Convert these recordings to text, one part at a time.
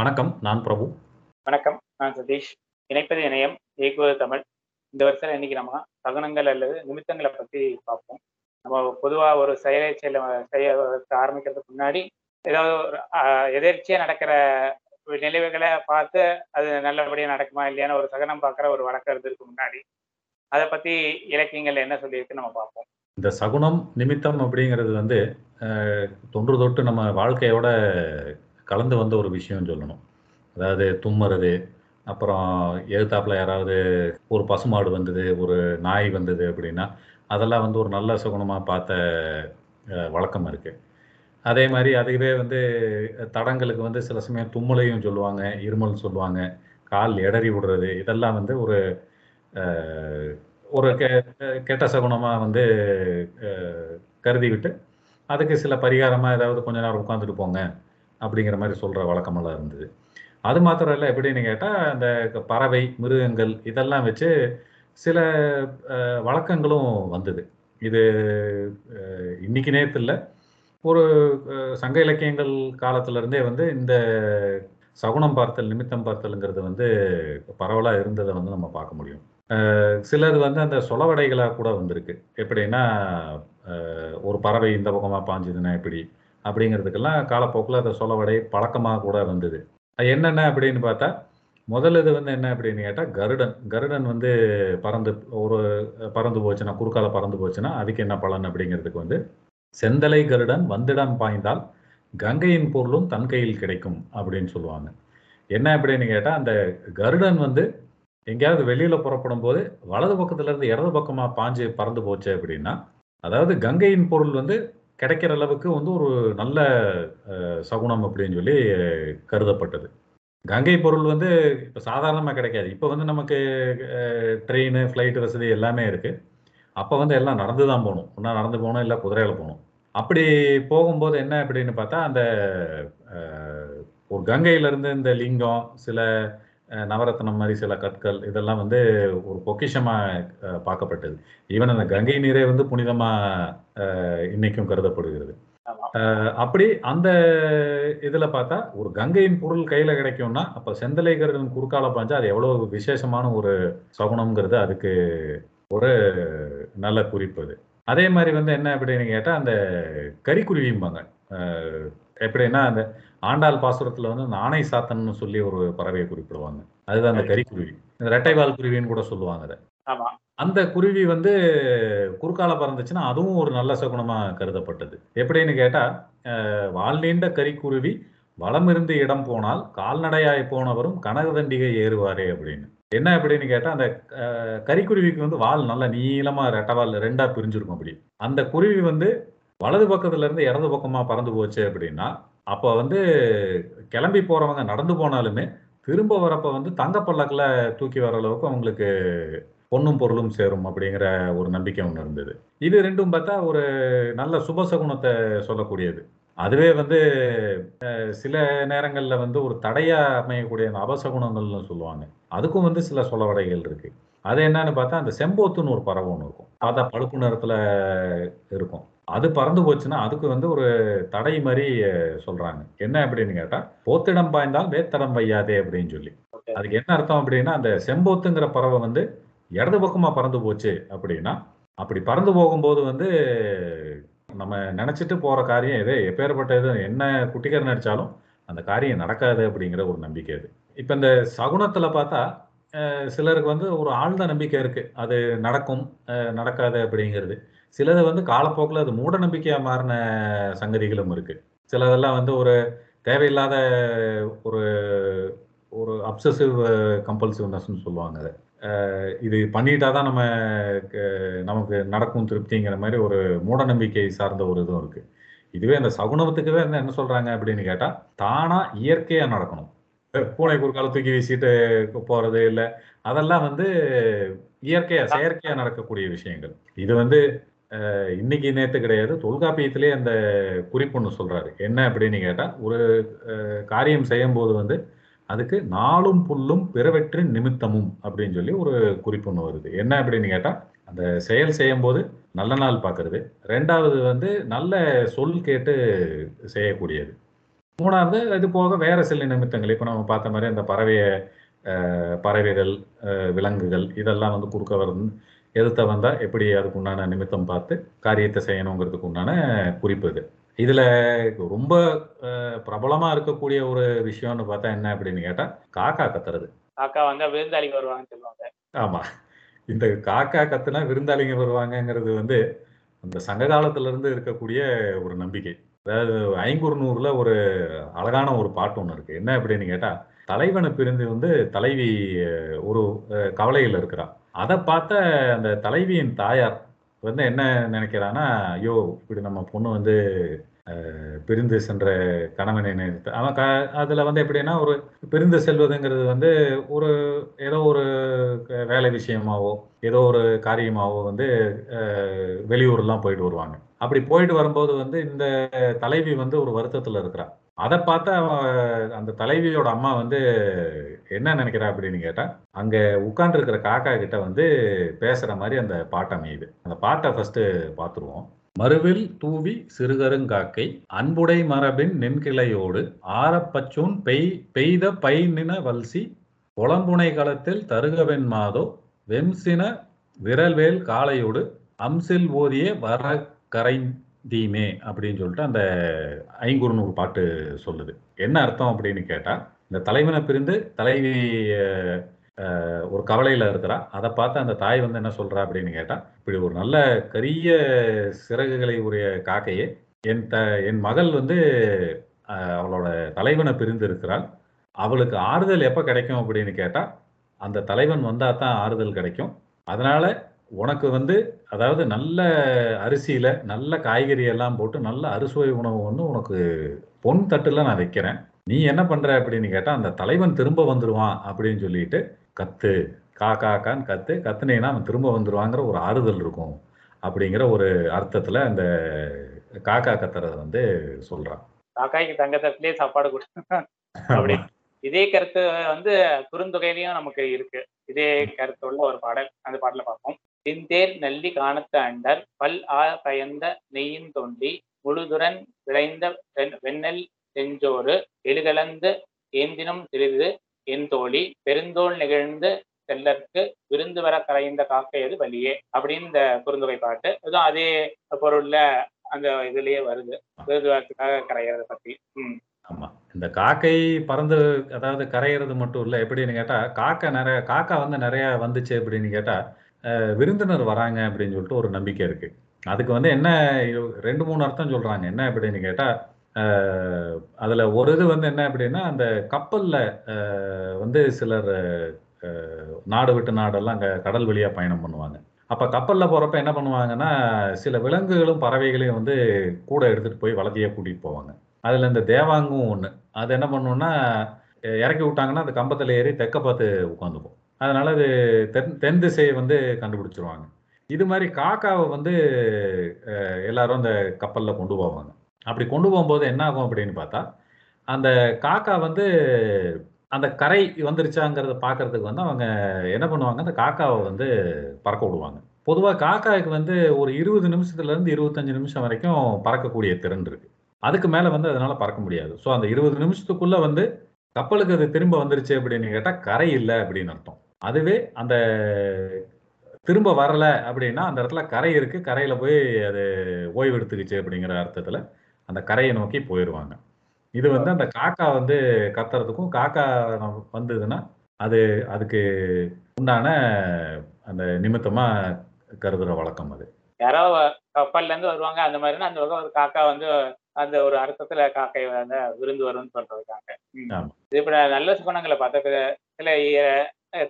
வணக்கம். நான் பிரபு. வணக்கம். நான் சதீஷ். இணைப்பது இணையம், இயக்குவது தமிழ். இந்த வருஷத்துல இன்னைக்கு நம்ம சகுனங்கள் அல்லது நிமித்தங்கள பத்தி பார்ப்போம். நம்ம பொதுவா ஒரு செயலை செல்ல செய்ய ஆரம்பிக்கிறதுக்கு முன்னாடி, ஏதாவது ஒரு எதேர்ச்சியா நடக்கிற நினைவுகள பார்த்து, அது நல்லபடியா நடக்குமா இல்லையான்னு ஒரு சகுனம் பார்க்குற ஒரு வழக்கம் இருந்ததுக்கு முன்னாடி, அத பத்தி இலக்கியங்கள்ல என்ன சொல்லியிருக்குன்னு நம்ம பார்ப்போம். இந்த சகுனம், நிமித்தம் அப்படிங்கிறது வந்து தொன்று தொட்டு நம்ம வாழ்க்கையோட கலந்து வந்த ஒரு விஷயம்னு சொல்லணும். அதாவது தும்முறது, அப்புறம் எழுத்தாப்பில் யாராவது ஒரு பசுமாடு வந்தது, ஒரு நாய் வந்தது அப்படின்னா, அதெல்லாம் வந்து ஒரு நல்ல சுகுணமாக பார்த்த வழக்கம் இருக்குது அதே மாதிரி அதுவே வந்து தடங்களுக்கு வந்து சில சமயம் தும்மலையும் சொல்லுவாங்க, இருமல் சொல்லுவாங்க, கால் எடறி விடுறது, இதெல்லாம் வந்து ஒரு ஒரு கெ கெட்ட சகுனமாக வந்து கருதி விட்டு அதுக்கு சில பரிகாரமாக ஏதாவது கொஞ்ச நேரம் உட்காந்துட்டு போங்க, அப்படிங்கிற மாதிரி சொல்கிற வழக்கமெல்லாம் இருந்தது. அது மாத்திரம் இல்லை எப்படின்னு கேட்டால் அந்த பறவை, மிருகங்கள் இதெல்லாம் வச்சு சில வழக்கங்களும் வந்தது. இது இன்னைக்கு நேரத்தில் ஒரு சங்க இலக்கியங்கள் காலத்திலருந்தே வந்து இந்த சகுனம் பார்த்தல், நிமித்தம் பார்த்தல்ங்கிறது வந்து பரவலாக இருந்ததை வந்து நம்ம பார்க்க முடியும். சிலது வந்து அந்த சொலவடைகளாக கூட வந்திருக்கு. எப்படின்னா, ஒரு பறவை இந்த பக்கமாக பாய்ஞ்சதுன்னா எப்படி? அப்படிங்கிறதுக்கெல்லாம் காலப்போக்கில் அதை சொலவடை பழக்கமாக கூட வந்தது. அது என்னென்ன அப்படின்னு பார்த்தா, முதல் இது வந்து என்ன அப்படின்னு கேட்டால் கருடன். கருடன் வந்து பறந்து ஒரு பறந்து போச்சுன்னா, குறுக்கால பறந்து போச்சுன்னா, அதுக்கு என்ன பலன் அப்படிங்கிறதுக்கு வந்து, "செந்தலை கருடன் வந்திடம் பாய்ந்தால், கங்கையின் பொருளும் தன் கையில் கிடைக்கும்" அப்படின்னு சொல்லுவாங்க. என்ன அப்படின்னு கேட்டால் அந்த கருடன் வந்து எங்கேயாவது வெளியில புறப்படும்போது, வலது பக்கத்துலேருந்து இடது பக்கமாக பாஞ்சு பறந்து போச்சு அப்படின்னா, அதாவது கங்கையின் பொருள் வந்து கிடைக்கிற அளவுக்கு வந்து ஒரு நல்ல சகுனம் அப்படின்னு சொல்லி கருதப்பட்டது. கங்கை பொருள் வந்து இப்போ சாதாரணமாக கிடைக்காது. இப்போ வந்து நமக்கு ட்ரெயின் ட்ரெயினு, ஃப்ளைட் வசதி எல்லாமே இருக்குது அப்போ வந்து எல்லாம் நடந்து தான் போகணும் ஒன்றா நடந்து போகணும் இல்லை குதிரையில போகணும் அப்படி போகும்போது என்ன அப்படின்னு பார்த்தா, அந்த ஒரு கங்கையிலேருந்து இந்த லிங்கம், சில அ நவரத்தினம் மாரி சில கற்கள் இதெல்லாம் வந்து ஒரு பொக்கிஷமா அ பார்க்கப்பட்டது. ஈவன் அந்த கங்கை நீரே வந்து புனிதமா அ இன்னைக்கும் கருதப்படுகிறது. அப்படி அந்த இதுல பார்த்தா, ஒரு கங்கையின் பொருள் கையில கிடைக்கும்னா, அப்ப செந்தலை கருடன் குறுக்கால பாய்ஞ்சா, அது எவ்வளவு விசேஷமான ஒரு சகுனம்ங்கிறது அதுக்கு ஒரு நல்ல குறிப்பு அது. அதே மாரி வந்து என்ன அப்படின்னு கேட்டா, அந்த கரிக்குருவிம்பாங்க. எப்படின்னா, அந்த ஆண்டாள் பாசுரத்துல வந்து அந்த ஆனை சாத்தன்னு சொல்லி ஒரு பறவைய குறிப்பிடுவாங்க. அதுதான் அந்த சரி. கரிக்குருவி. இந்த ரெட்டைவால் குருவின்னு கூட சொல்லுவாங்க அத. அந்த குருவி வந்து குறுக்கால பறந்துச்சுன்னா, அதுவும் ஒரு நல்ல சகுனமா கருதப்பட்டது. எப்படின்னு கேட்டா, "வால் நீண்ட கரிக்குருவி வலமிருந்து இடம் போனால், கால்நடையாய் போனவரும் கனகதண்டிகை ஏறுவாரே" அப்படின்னு. என்ன அப்படின்னு கேட்டா, அந்த அ கரிக்குருவிக்கு வந்து வால் நல்ல நீளமா ரெட்டை வால் 2ஆ பிரிஞ்சிருக்கும் அப்படி. அந்த குருவி வந்து வலது பக்கத்துல இருந்து இடது பக்கமா பறந்து போச்சு அப்படின்னா, அப்ப வந்து கிளம்பி போறவங்க நடந்து போனாலுமே, திரும்ப வரப்ப வந்து தங்க பல்லக்கில் தூக்கி வர அளவுக்கு அவங்களுக்கு பொண்ணும் பொருளும் சேரும் அப்படிங்கிற ஒரு நம்பிக்கை ஒன்று இருந்தது. இது ரெண்டும் பார்த்தா ஒரு நல்ல சுபசகுணத்தை சொல்லக்கூடியது. அதுவே வந்து சில நேரங்களில் வந்து ஒரு தடையா அமையக்கூடிய அந்த அபசகுணங்கள்னு சொல்லுவாங்க. அதுக்கும் வந்து சில சொலவடைகள் இருக்கு. அது என்னன்னு பார்த்தா, அந்த செம்போத்துன்னு ஒரு பறவை ஒன்று இருக்கும். பார்த்தா பழுப்பு நிறத்தில் இருக்கும். அது பறந்து போச்சுன்னா, அதுக்கு வந்து ஒரு தடை மாரி சொல்றாங்க. என்ன அப்படின்னு கேட்டா, "போத்திடம் பாய்ந்தால் வேத்தடம் வையாதே" அப்படின்னு சொல்லி. அதுக்கு என்ன அர்த்தம் அப்படின்னா, அந்த செம்போத்துங்கிற பறவை வந்து இடது பக்கமா பறந்து போச்சு அப்படின்னா, அப்படி பறந்து போகும்போது வந்து நம்ம நெனச்சுட்டு போற காரியம் எது எப்பேர்ப்பட்ட இது என்ன குட்டிக்கரணம் அடிச்சாலும், அந்த காரியம் நடக்காது அப்படிங்கிற ஒரு நம்பிக்கை அது. இப்ப இந்த சகுனத்துல பார்த்தா, சிலருக்கு வந்து ஒரு ஆழ்ந்த நம்பிக்கை இருக்கு. அது நடக்கும், நடக்காது அப்படிங்கிறது. சிலது வந்து காலப்போக்கில் அது மூட நம்பிக்கையா மாறின சங்கதிகளும் இருக்கு. சிலதெல்லாம் வந்து ஒரு தேவையில்லாத ஒரு ஒரு அப்சசிவ் கம்பல்சிவ்னஸ்ன்னு சொல்லுவாங்க அதை இது பண்ணிட்டா தான் நம்ம நமக்கு நடக்கும் திருப்திங்கிற மாதிரி ஒரு மூட நம்பிக்கை சார்ந்த ஒரு இதுவும் இருக்கு. இதுவே அந்த சகுனத்துக்கவே வந்து என்ன சொல்றாங்க அப்படின்னு கேட்டா, தானா இயற்கையா நடக்கணும். பூனை குறுக்கால தூக்கி வீசிட்டு போறது, இல்லை அதெல்லாம் வந்து இயற்கையா, செயற்கையா நடக்கக்கூடிய விஷயங்கள். இது வந்து இன்னைக்கு நேற்று கிடையாது. தொல்காப்பியத்திலே அந்த குறிப்பு சொல்றாரு. என்ன அப்படின்னு கேட்டா, ஒரு காரியம் செய்யும்போது வந்து, அதுக்கு "நாளும் புல்லும் பிறவற்றின் நிமித்தமும்" அப்படின்னு சொல்லி ஒரு குறிப்பொன்று வருது. என்ன அப்படின்னு கேட்டா, அந்த செயல் செய்யும்போது நல்ல நாள் பார்க்கறது ரெண்டாவது வந்து நல்ல சொல் கேட்டு செய்யக்கூடியது. மூணாவது இது போக வேற சில நிமித்தங்கள் இப்போ நம்ம பார்த்த மாதிரி அந்த பறவைய பறவைகள் விலங்குகள் இதெல்லாம் வந்து குறுக்க வருது எதிர்த்த வந்தா எப்படி அதுக்கு உண்டான நிமித்தம் பார்த்து காரியத்தை செய்யணுங்கிறதுக்கு உண்டான குறிப்பு இது. இதுல ரொம்ப அஹ், பிரபலமா இருக்கக்கூடிய ஒரு விஷயம்னு பார்த்தா என்ன அப்படின்னு கேட்டா காக்கா கத்துறது. காக்கா வந்தா விருந்தாளிங்க வருவாங்கன்னு சொல்லுவாங்க. ஆமா. இந்த காக்கா கத்துனா விருந்தாளிங்க வருவாங்கங்கிறது வந்து அந்த சங்க காலத்துல இருந்து இருக்கக்கூடிய ஒரு நம்பிக்கை. அதாவது ஐங்குறுநூறுல ஒரு அழகான ஒரு பாட்டு ஒன்று இருக்கு. என்ன அப்படின்னு கேட்டா தலைவனை பிரிந்து வந்து தலைவி ஒரு கவலையில் இருக்கிறா அதை பார்த்த அந்த தலைவியின் தாயார் வந்து என்ன நினைக்கிறான்னா ஐயோ இப்படி நம்ம பொண்ணு வந்து பிரிந்து சென்ற கணவனை நினைத்து அவன் க அதில் வந்து எப்படின்னா ஒரு பிரிந்து செல்வதுங்கிறது வந்து ஒரு ஏதோ ஒரு வேலை விஷயமாவோ ஏதோ ஒரு காரியமாவோ வந்து வெளியூர்லாம் போயிட்டு வருவாங்க. அப்படி போயிட்டு வரும்போது வந்து இந்த தலைவி வந்து ஒரு வருத்தத்தில் இருக்கிறா. அதை பார்த்தா அந்த தலைவியோட அம்மா வந்து என்ன நினைக்கிறா அப்படின்னு கேட்டா அங்க உட்கார்ந்து இருக்கிற காக்கா கிட்ட வந்து பேசுற மாதிரி அந்த பாட்டு அமையுது. அந்த பாட்டை ஃபர்ஸ்ட் பார்த்துருவோம் மறுவில் தூவி சிறுகருங்காக்கை அன்புடை மரபின் நென்கிளையோடு ஆரப்பச்சூன் பெய் பெய்த பை நின வல்சி புலம்புனை களத்தில் தருகவெண் மாதோ வெம்சின விரல்வேல் காளையோடு அம்சில் ஓதிய வர கரைந்தீமே அப்படின்னு சொல்லிட்டு அந்த ஐங்குறுநூறு பாட்டு சொல்லுது. என்ன அர்த்தம் அப்படின்னு கேட்டா இந்த தலைவனை பிரிந்து தலைவி ஒரு கவலையில இருக்கிறா. அதை பார்த்து அந்த தாய் வந்து என்ன சொல்றா அப்படின்னு கேட்டா இப்படி ஒரு நல்ல கரிய சிறகுகளை உடைய காக்கையே என் த என் மகள் வந்து அவளோட தலைவனை பிரிந்து இருக்கிறாள் அவளுக்கு ஆறுதல் எப்போ கிடைக்கும் அப்படின்னு கேட்டா அந்த தலைவன் வந்தா தான் ஆறுதல் கிடைக்கும். அதனால உனக்கு வந்து அதாவது நல்ல அரிசியில நல்ல காய்கறி எல்லாம் போட்டு நல்ல அறுசுவை உணவு வந்து உனக்கு பொன் தட்டுல நான் வைக்கிறேன். நீ என்ன பண்ற அப்படின்னு கேட்டா அந்த தலைவன் திரும்ப வந்துருவான் அப்படின்னு சொல்லிட்டு கத்து. கா காக்கான்னு கத்து. கத்துனீங்கன்னா அவன் திரும்ப வந்துருவாங்கிற ஒரு ஆறுதல் இருக்கும் அப்படிங்கிற ஒரு அர்த்தத்துல அந்த காக்கா கத்துறத வந்து சொல்றான். காக்காய்க்கு தங்கத்தட்டிலே சாப்பாடு கொடுத்து அப்படி. இதே கருத்து வந்து குறுந்தொகையிலையும் நமக்கு இருக்கு. இதே கருத்து உள்ள ஒரு பாடல். அந்த பாடல பார்ப்போம். திந்தேர் நல்லி காணத்த அண்டர் பல் ஆ பயந்த நெய்யின் தொண்டி முழுதுரன் விளைந்த வெண்- வெண்ணெல் செஞ்சோறு எழுகலந்து ஏந்தினும் சிறிது என் தோழி பெருந்தோள் நிகழ்ந்து செல்லற்கு விருந்து வர கரைந்த காக்கையது வலியே அப்படின்னு இந்த குறுந்தொகை பாட்டு. அதுவும் அதே பொருள்ல அந்த இதுலயே வருது. விருந்து வரத்துக்காக கரையறத பத்தி. ஆமா. இந்த காக்கை பறந்து அதாவது கரையிறது மட்டும் இல்லை எப்படின்னு கேட்டா காக்கா நிறைய காக்கா வந்து நிறைய வந்துச்சு அப்படின்னு கேட்டா அஹ், விருந்தினர் வராங்க அப்படின்னு சொல்லிட்டு ஒரு நம்பிக்கை இருக்கு. அதுக்கு வந்து என்ன ரெண்டு மூணு அர்த்தம் சொல்றாங்க. என்ன அப்படின்னு கேட்டா அதில் ஒரு இது வந்து என்ன அப்படின்னா அந்த கப்பலில் வந்து சிலர் நாடு விட்டு நாடெல்லாம் அங்கே கடல் வழியாக பயணம் பண்ணுவாங்க. அப்போ கப்பலில் போகிறப்ப என்ன பண்ணுவாங்கன்னா சில விலங்குகளும் பறவைகளையும் வந்து கூட எடுத்துகிட்டு போய் வளர்த்தியா கூட்டிகிட்டு போவாங்க. அதில் இந்த தேவாங்கும் ஒன்று அது என்ன பண்ணுன்னா இறக்கி விட்டாங்கன்னா அந்த கம்பத்தில் ஏறி தெக்க பார்த்து உட்காந்துக்கும். அதனால அது தென் தென் திசையை வந்து கண்டுபிடிச்சிருவாங்க. இது மாதிரி காக்காவை வந்து எல்லாரும் அந்த கப்பலில் கொண்டு போவாங்க. அப்படி கொண்டு போகும்போது என்ன ஆகும் அப்படின்னு பார்த்தா அந்த காக்கா வந்து அந்த கரை வந்துருச்சாங்கிறத பார்க்கறதுக்கு வந்து அவங்க என்ன பண்ணுவாங்க? அந்த காக்காவை வந்து பறக்க விடுவாங்க. பொதுவாக காக்காவுக்கு வந்து ஒரு இருபது நிமிஷத்துலேருந்து இருபத்தஞ்சு நிமிஷம் வரைக்கும் பறக்கக்கூடிய திறன் இருக்கு. அதுக்கு மேலே வந்து அதனால பறக்க முடியாது. ஸோ அந்த இருபது நிமிஷத்துக்குள்ளே வந்து கப்பலுக்கு அது திரும்ப வந்துருச்சு அப்படின்னு கேட்டால் கரை இல்லை அப்படின்னு அர்த்தம். அதுவே அந்த திரும்ப வரலை அப்படின்னா அந்த இடத்துல கரை இருக்குது கரையில் போய் அது ஓய்வு எடுத்துக்கிச்சு அப்படிங்கிற அர்த்தத்தில் அந்த கரையை நோக்கி போயிடுவாங்க இது வந்து அந்த காக்கா வந்து கத்துறதுக்கும் காக்கா வந்ததுன்னா அது அதுக்கு உண்டான அந்த நிமித்தமா கருதுற வழக்கம் அது. யாரோ கப்பல்ல இருந்து வருவாங்க. அந்த மாதிரினா அந்த பக்கம் ஒரு காக்கா வந்து அந்த ஒரு அர்த்தத்துல காக்கை வந்து விருந்து வரும்னு. இது இப்ப நல்ல சுகுணங்களை பார்த்த சில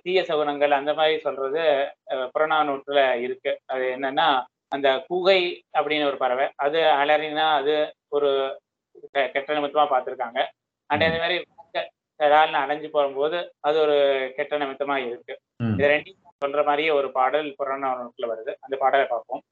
தீய சகுனங்கள் அந்த மாதிரி சொல்றது புறநானூற்றுல இருக்கு. அது என்னன்னா அந்த கூகை அப்படின்னு ஒரு பறவை. அது அலறினா அது ஒரு கெட்ட நிமித்தமா பார்த்திருக்காங்க. அண்ட் அதே மாதிரி செடால்னு அடைஞ்சு போகும்போது அது ஒரு கெட்ட நிமித்தமா இருக்கு. இது ரெண்டையும் சொல்ற மாதிரியே ஒரு பாடல் புறநானூற்றுல வருது. அந்த பாடலை பார்ப்போம்.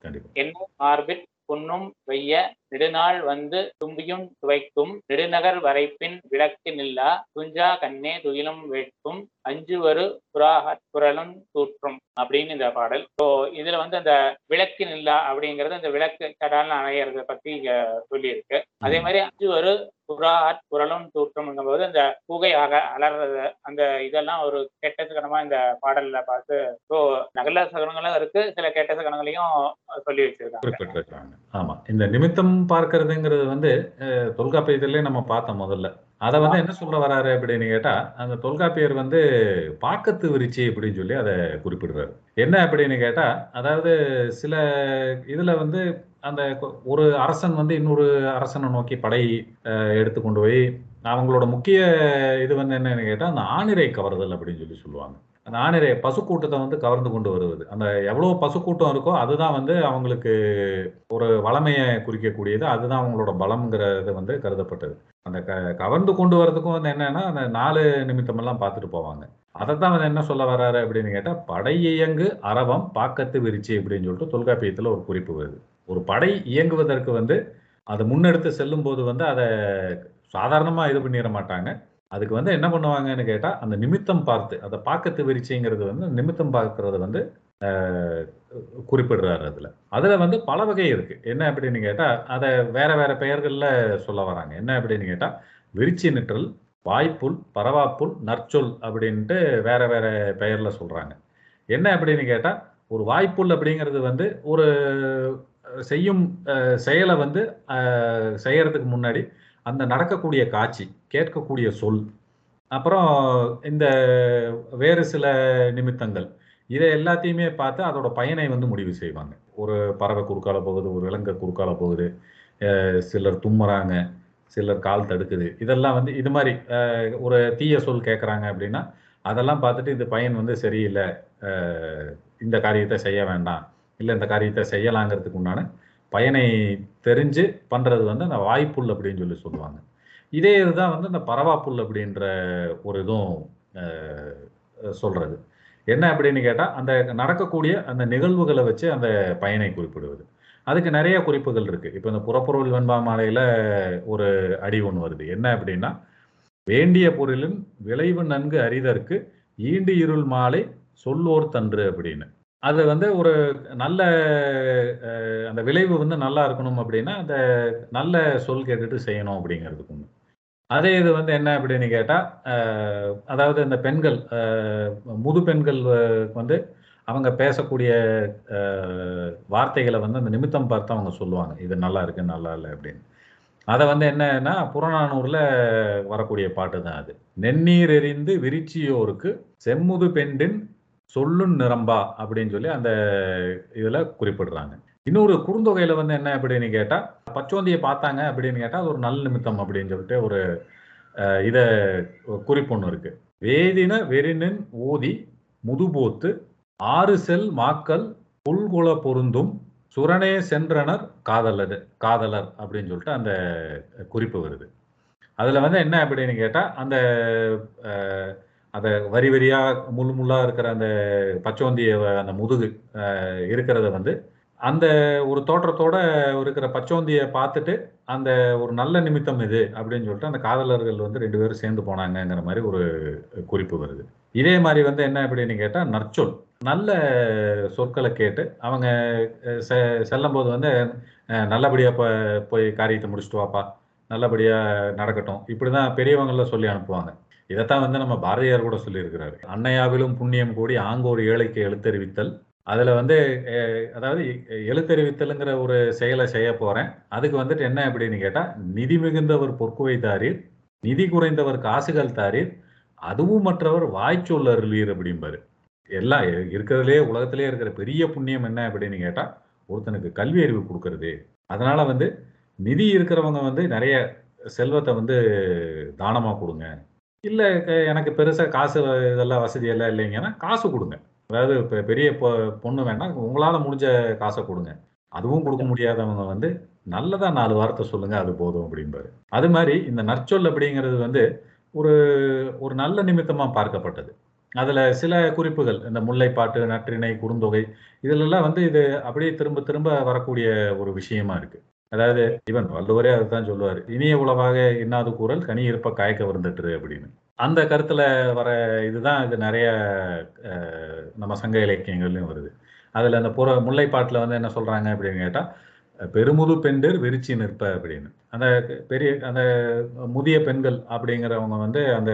என்ன மார்பில் புண்ணும் வெய்ய நெடுநாள் வந்து தும்பியும் துவைக்கும் நெடுநகர் வரைப்பின் விளக்கு நில்லா துஞ்சா கண்ணே துயிலும் வேட்கும் அஞ்சுவரு புறாகத் புரளும் தூற்றும் அப்படின்னு இந்த பாடல். ஸோ இதுல வந்து அந்த விளக்கு நில்லா அப்படிங்கிறது அந்த விளக்கு கடால் அணையறத பத்தி இங்க சொல்லியிருக்கு. அதே மாதிரி அஞ்சுவரு புறாத் புரளும் தூற்றும்ங்கும் போது அந்த புகையாக அலறது அந்த இதெல்லாம் ஒரு கெட்டதுக்கணமா இந்த பாடல்ல பார்த்து ஸோ நல்ல சகனங்களும் இருக்கு சில கெட்ட சகனங்களையும் சொல்லி வச்சிருக்காங்க. ஆமா. இந்த நிமித்தம் பார்க்கறதுங்கிறது வந்து தொல்காப்பியத்திலே நம்ம பார்த்தோம் முதல்ல. அதை வந்து என்ன சொல்ல வராரு அப்படின்னு கேட்டா அந்த தொல்காப்பியர் வந்து பாக்கத்து விரிச்சி அப்படின்னு சொல்லி அதை குறிப்பிடுறாரு. என்ன அப்படின்னு கேட்டா அதாவது சில இதுல வந்து அந்த ஒரு அரசன் வந்து இன்னொரு அரசனை நோக்கி படை எடுத்து கொண்டு போய் அவங்களோட முக்கிய இது வந்து என்னன்னு கேட்டா அந்த ஆணிரை கவர்தல் அப்படின்னு சொல்லி சொல்லுவாங்க. அந்த ஆணிரை பசுக்கூட்டத்தை வந்து கவர்ந்து கொண்டு வருவது. அந்த எவ்வளவு பசுக்கூட்டம் இருக்கோ அதுதான் வந்து அவங்களுக்கு ஒரு வளமையை குறிக்கக்கூடியது. அதுதான் அவங்களோட பலம்ங்கிறது வந்து கருதப்பட்டது. அந்த க கவர்ந்து கொண்டு வரதுக்கும் வந்து என்னன்னா அந்த நாலு நிமித்தமெல்லாம் பார்த்துட்டு போவாங்க. அதைத்தான் வந்து என்ன சொல்ல வர்றாரு அப்படின்னு கேட்டால் படை இயங்கு அரவம் பாக்கத்து விரிச்சி அப்படின்னு சொல்லிட்டு தொல்காப்பியத்தில் ஒரு குறிப்பு வருது. ஒரு படை இயங்குவதற்கு வந்து அதை முன்னெடுத்து செல்லும் போது வந்து அதை சாதாரணமாக இது பண்ணிட மாட்டாங்க. அதுக்கு வந்து என்ன பண்ணுவாங்கன்னு கேட்டால் அந்த நிமித்தம் பார்த்து அந்த பாக்கத்து விரிச்சிங்கிறது வந்து நிமித்தம் பார்க்கறது வந்து குறிப்பிடுறாரு அதில். அதில் வந்து பல வகை இருக்கு. என்ன அப்படின்னு கேட்டால் அதை வேற வேற பெயர்களில் சொல்ல வராங்க. என்ன அப்படின்னு கேட்டால் விரிச்சி நிற்றல் வாய்ப்புல் பரவாப்புல் நற்சொல் அப்படின்ட்டு வேற வேற பெயரில் சொல்கிறாங்க என்ன அப்படின்னு கேட்டால் ஒரு வாய்ப்புல் அப்படிங்கிறது வந்து ஒரு செய்யும் செயலை வந்து செய்கிறதுக்கு செய்யறதுக்கு முன்னாடி அந்த நடக்கக்கூடிய காட்சி கேட்கக்கூடிய சொல் அப்புறம் இந்த வேறு சில நிமித்தங்கள் இதை எல்லாத்தையுமே பார்த்து அதோட பயனை வந்து முடிவு செய்வாங்க. ஒரு பறவை குறுக்கால போகுது ஒரு விலங்கு குறுக்கால போகுது சிலர் தும்முறாங்க சிலர் கால் தடுக்குது. இதெல்லாம் வந்து இது மாதிரி ஒரு தீய சொல் கேட்குறாங்க அப்படின்னா அதெல்லாம் பார்த்துட்டு இது பயன் வந்து சரியில்லை இந்த காரியத்தை செய்ய வேண்டாம் இல்லை இந்த காரியத்தை செய்யலாங்கிறதுக்கு உண்டான பயனை தெரிஞ்சு பண்ணுறது வந்து அந்த வாய்ப்புல் அப்படின்னு சொல்லி சொல்லுவாங்க. இதே இதுதான் வந்து இந்த பரவாப்புள் அப்படின்ற ஒரு இதுவும் சொல்கிறது என்ன அப்படின்னு கேட்டால் அந்த நடக்கக்கூடிய அந்த நிகழ்வுகளை வச்சு அந்த பயனை குறிப்பிடுவது. அதுக்கு நிறைய குறிப்புகள் இருக்குது இப்போ இந்த புறப்பொருள் வெண்பா மாலையில் ஒரு அடி ஒன்று வருது. என்ன அப்படின்னா வேண்டிய பொருளின் விளைவு நன்கு அறிதற்கு ஈண்டு இருள் மாலை சொல்லோர் தன்று அப்படின்னு. அது வந்து ஒரு நல்ல அந்த விளைவு வந்து நல்லா இருக்கணும் அப்படின்னா அந்த நல்ல சொல் கேட்டுட்டு செய்யணும் அப்படிங்கிறதுக்கு ஒன்று அதே இது வந்து என்ன அப்படின்னு கேட்டால் அதாவது இந்த பெண்கள் முது பெண்கள் வந்து அவங்க பேசக்கூடிய வார்த்தைகளை வந்து அந்த நிமித்தம் பார்த்து அவங்க சொல்லுவாங்க இது நல்லா இருக்கு நல்லா இல்லை அப்படின்னு. அதை வந்து என்னன்னா புறநானூரில் வரக்கூடிய பாட்டு தான் அது. நென்னீர் எறிந்து விரிச்சியோருக்கு செம்முது பெண்டின் சொல்லுன் நிரம்பா அப்படின்னு சொல்லி அந்த இதுல குறிப்பிடுறாங்க. இன்னொரு குறுந்தொகையில வந்து என்ன அப்படின்னு கேட்டா பச்சோந்தியை பார்த்தாங்க அப்படின்னு கேட்டா அது ஒரு நல்ல நிமித்தம் அப்படின்னு சொல்லிட்டு ஒரு இதை இத குறிப்பு ஒன்று இருக்கு. வேதின வெறினின் ஊதி முதுபோத்து ஆறு செல் மாக்கள் புல்குல பொருந்தும் சுரணே சென்றனர் காதலர் காதலர் அப்படின்னு சொல்லிட்டு அந்த குறிப்பு வருது. அதுல வந்து என்ன அப்படின்னு கேட்டா அந்த அதை அந்த வரி வரியா முள் முள்ளா இருக்கிற அந்த பச்சோந்திய அந்த முதுகு இருக்கிறத வந்து அந்த ஒரு தோற்றத்தோட இருக்கிற பச்சோந்தியை பார்த்துட்டு அந்த ஒரு நல்ல நிமித்தம் இது அப்படின்னு சொல்லிட்டு அந்த காதலர்கள் வந்து ரெண்டு பேரும் சேர்ந்து போனாங்கங்கிற மாதிரி ஒரு குறிப்பு வருது. இதே மாதிரி வந்து என்ன அப்படின்னு கேட்டால் நற்சொல். நல்ல சொற்களை கேட்டு அவங்க செ- செல்லும் போது வந்து நல்லபடியாக போ போய் காரியத்தை முடிச்சுட்டு வாப்பா நல்லபடியாக நடக்கட்டும். இப்படி தான் பெரியவங்கள சொல்லி அனுப்புவாங்க. இதைத்தான் வந்து நம்ம பாரதியார் கூட சொல்லியிருக்கிறாரு. அன்னையாவிலும் புண்ணியம் கூடி ஆங்கோர் ஏழைக்கு எழுத்தறிவித்தல். அதில் வந்து அதாவது எழுத்தறிவித்தலுங்கிற ஒரு செயலை செய்ய போகிறேன் அதுக்கு வந்துட்டு என்ன அப்படின்னு கேட்டால் நிதி மிகுந்தவர் பொற்குவை தாரீர் நிதி குறைந்தவர் காசுகள் தாரீர் அதுவும் மற்றவர் வாய்ச்சொல் அருளீர் அப்படிம்பாரு. எல்லாம் இருக்கிறதுலே உலகத்திலே இருக்கிற பெரிய புண்ணியம் என்ன அப்படின்னு கேட்டால் ஒருத்தனுக்கு கல்வி அறிவு கொடுக்கறது. அதனால வந்து நிதி இருக்கிறவங்க வந்து நிறைய செல்வத்தை வந்து தானமாக கொடுங்க. இல்ல எனக்கு பெருசா காசு இதெல்லாம் வசதி எல்லாம் இல்லைங்கன்னா காசு கொடுங்க. அதாவது இப்ப பெரிய பொ- பொண்ணு வேண்டாம் உங்களால முடிஞ்ச காசை கொடுங்க. அதுவும் கொடுக்க முடியாதவங்க வந்து நல்லதா நாலு வார்த்தை சொல்லுங்க அது போதும் அப்படிம்பாரு. அது மாதிரி இந்த நற்சொல் அப்படிங்கிறது வந்து ஒரு ஒரு நல்ல நிமித்தமா பார்க்கப்பட்டது. அதுல சில குறிப்புகள் இந்த முல்லைப்பாட்டு நற்றிணை குறுந்தொகை இதுல எல்லாம் வந்து இது அப்படியே திரும்ப திரும்ப வரக்கூடிய ஒரு விஷயமா இருக்கு. அதாவது ஈவன் வள்ளுவரே அதுதான் சொல்லுவார். இனிய உளவாக இன்னாது கூறல்? கனி இருப்ப காய்க்க வருந்துட்டுரு அப்படின்னு. அந்த கருத்துல வர இதுதான் இது நிறைய நம்ம சங்க இலக்கியங்கள்லையும் வருது. அதுல அந்த புற முல்லைப்பாட்டுல வந்து என்ன சொல்றாங்க அப்படின்னு கேட்டா பெருமுது பெண்டர் விரிச்சி நிற்ப அப்படின்னு. அந்த பெரிய அந்த முதிய பெண்கள் அப்படிங்கிறவங்க வந்து அந்த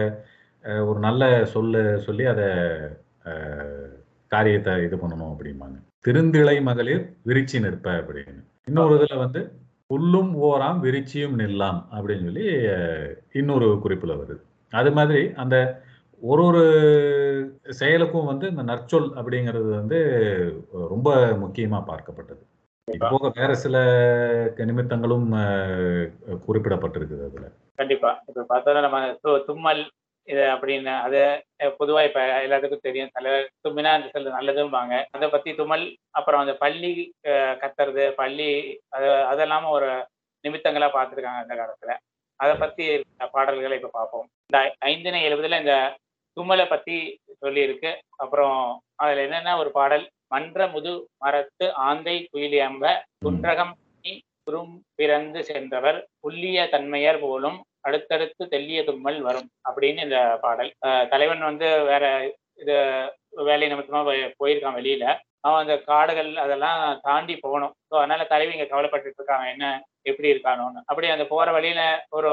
ஒரு நல்ல சொல்ல சொல்லி அதை காரியத்தை இது பண்ணணும் அப்படிம்பாங்க. திருந்திளை மகளிர் விரிச்சி நிற்ப அப்படின்னு. இன்னொரு இதுல வந்து புல்லும் ஓராம் விரிச்சியும் நில்லாம் அப்படின்னு சொல்லி இன்னொரு குறிப்புல வருது. அது மாதிரி அந்த ஒரு ஒரு செயலுக்கும் வந்து இந்த நற்சொல் அப்படிங்கிறது வந்து ரொம்ப முக்கியமா பார்க்கப்பட்டது. போக வேற சில நிமித்தங்களும் குறிப்பிடப்பட்டிருக்குது அதுல. கண்டிப்பா. இப்ப பார்த்தோம்னா நம்ம தும்மல் இது அப்படின்னு அது அஹ், பொதுவா இப்ப எல்லாத்துக்கும் தெரியும். சில தும்மினா அந்த சில நல்லதும்பாங்க. அதை பத்தி தும்மல் அப்புறம் அந்த பள்ளி கத்துறது பள்ளி அது அதெல்லாம ஒரு நிமித்தங்களா பார்த்திருக்காங்க அந்த காலத்துல. அதை பத்தி பாடல்களை இப்ப பார்ப்போம் இந்த ஐந்தினை எழுபதுல இந்த தும்மலை பத்தி சொல்லியிருக்கு. அப்புறம் அதுல என்னன்னா ஒரு பாடல்? மன்ற முது மரத்து ஆந்தை குயிலி அம்ப குன்றகம் குறும் பிறந்து சென்றவர் புல்லிய தன்மையர் போலும் அடுத்தடுத்து தெல்லிய தும்மல் வரும் அப்படின்னு இந்த பாடல். தலைவன் வந்து வேற இது வேலை நிமித்தமா போய்- போயிருக்கான் வெளியில. அவன் அந்த காடுகள் அதெல்லாம் தாண்டி போகணும். ஸோ அதனால தலைவி இங்க கவலைப்பட்டுட்டு இருக்காங்க என்ன எப்படி இருக்கானோன்னு. அப்படி அந்த போற வழியில ஒரு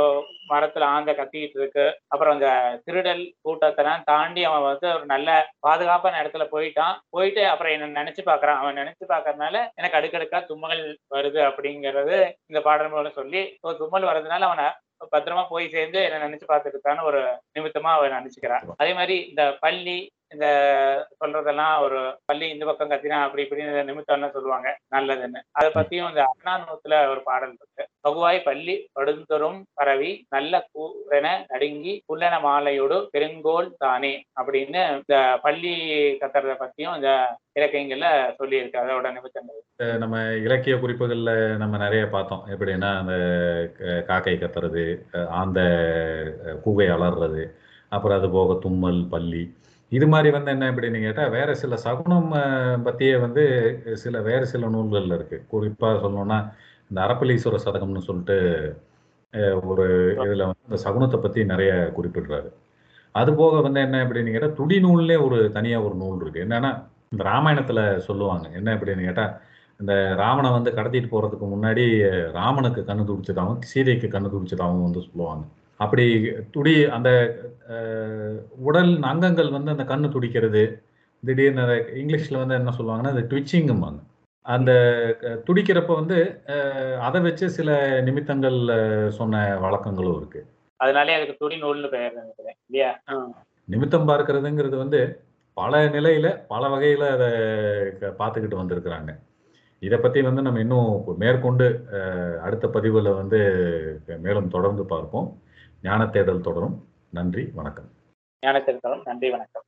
மரத்துல ஆந்த கத்திக்கிட்டு இருக்கு. அப்புறம் அந்த திருடல் கூட்டத்தெல்லாம் தாண்டி அவன் வந்து ஒரு நல்ல பாதுகாப்பான இடத்துல போயிட்டான். போயிட்டு அப்புறம் என்ன நினைச்சு பாக்குறான் அவன் நினைச்சு பாக்குறதுனால எனக்கு அடுக்கடுக்கா தும்மல் வருது அப்படிங்கிறது இந்த பாடல் மூலம் சொல்லி ஒரு தும்மல் வர்றதுனால அவனை பத்திரமா போய் சேர்ந்து என்ன நினைச்சு பார்த்துட்டு இருக்கான்னு ஒரு நிமித்தமா அவன் நினைச்சுக்கிறான். அதே மாதிரி இந்த பள்ளி இந்த சொல்றதெல்லாம் ஒரு பள்ளி இந்த பக்கம் கத்தினா அப்படி இப்படின்னு நிமித்தம்னு சொல்லுவாங்க நல்லதுன்னு. அதை பத்தியும் இந்த அண்ணாநூத்துல ஒரு பாடல் இருக்கு. பகுவாய் பள்ளி படுந்தரும் பரவி நல்ல கூரென நடுங்கி புல்லன மாலையோடு பெருங்கோல் தானே அப்படின்னு இந்த பள்ளி கத்துறத பத்தியும் இந்த இலக்கியங்கள்ல சொல்லியிருக்கு அதோட நிமித்தங்கள். நம்ம இலக்கிய குறிப்புகள்ல நம்ம நிறைய பார்த்தோம். எப்படின்னா அந்த க- காக்கை கத்துறது அந்த ஆந்த கூகை அலறது அப்புறம் அது போக தும்மல் பள்ளி இது மாதிரி வந்து என்ன அப்படின்னு கேட்டால் வேற சில சகுனம் பற்றியே வந்து சில வேற சில நூல்களில் இருக்கு. குறிப்பாக சொல்லணும்னா இந்த அரப்பலீஸ்வர சதகம்னு சொல்லிட்டு ஒரு இதில் வந்து இந்த சகுனத்தை பற்றி நிறைய குறிப்பிடுறாரு. அது போக வந்து என்ன அப்படின்னு கேட்டால் துடி நூல்லே ஒரு தனியாக ஒரு நூல் இருக்கு. என்னன்னா இந்த ராமாயணத்தில் சொல்லுவாங்க. என்ன அப்படின்னு கேட்டால் இந்த ராவணை வந்து கடத்திட்டு போகிறதுக்கு முன்னாடி ராமனுக்கு கண்ணு துடிச்சதாகவும் சீதைக்கு கண்ணு துடிச்சதாகவும் வந்து சொல்லுவாங்க. அப்படி துடி அந்த உடல் அங்கங்கள் வந்து அந்த கண்ணு துடிக்கிறது. திடீர்னு இங்கிலீஷ்ல வந்து என்ன சொல்லுவாங்கன்னா அந்த ட்விச்சிங்கும்பாங்க அந்த துடிக்கிறப்ப வந்து அதை வச்சு சில நிமித்தங்கள் சொன்ன வழக்கங்களும் இருக்கு. அதனாலே அதுக்கு துடி நூல்னு பெயர் இல்லையா? நிமித்தம் பார்க்கறதுங்கிறது வந்து பல நிலையில பல வகையில அதை பார்த்துக்கிட்டு வந்திருக்கிறாங்க. இதை பத்தி வந்து நம்ம இன்னும் மேற்கொண்டு அடுத்த பதிவுல வந்து மேலும் தொடர்ந்து பார்ப்போம். ஞான தேடல் தொடரும். நன்றி வணக்கம். ஞான தேர்தலும் நன்றி வணக்கம்.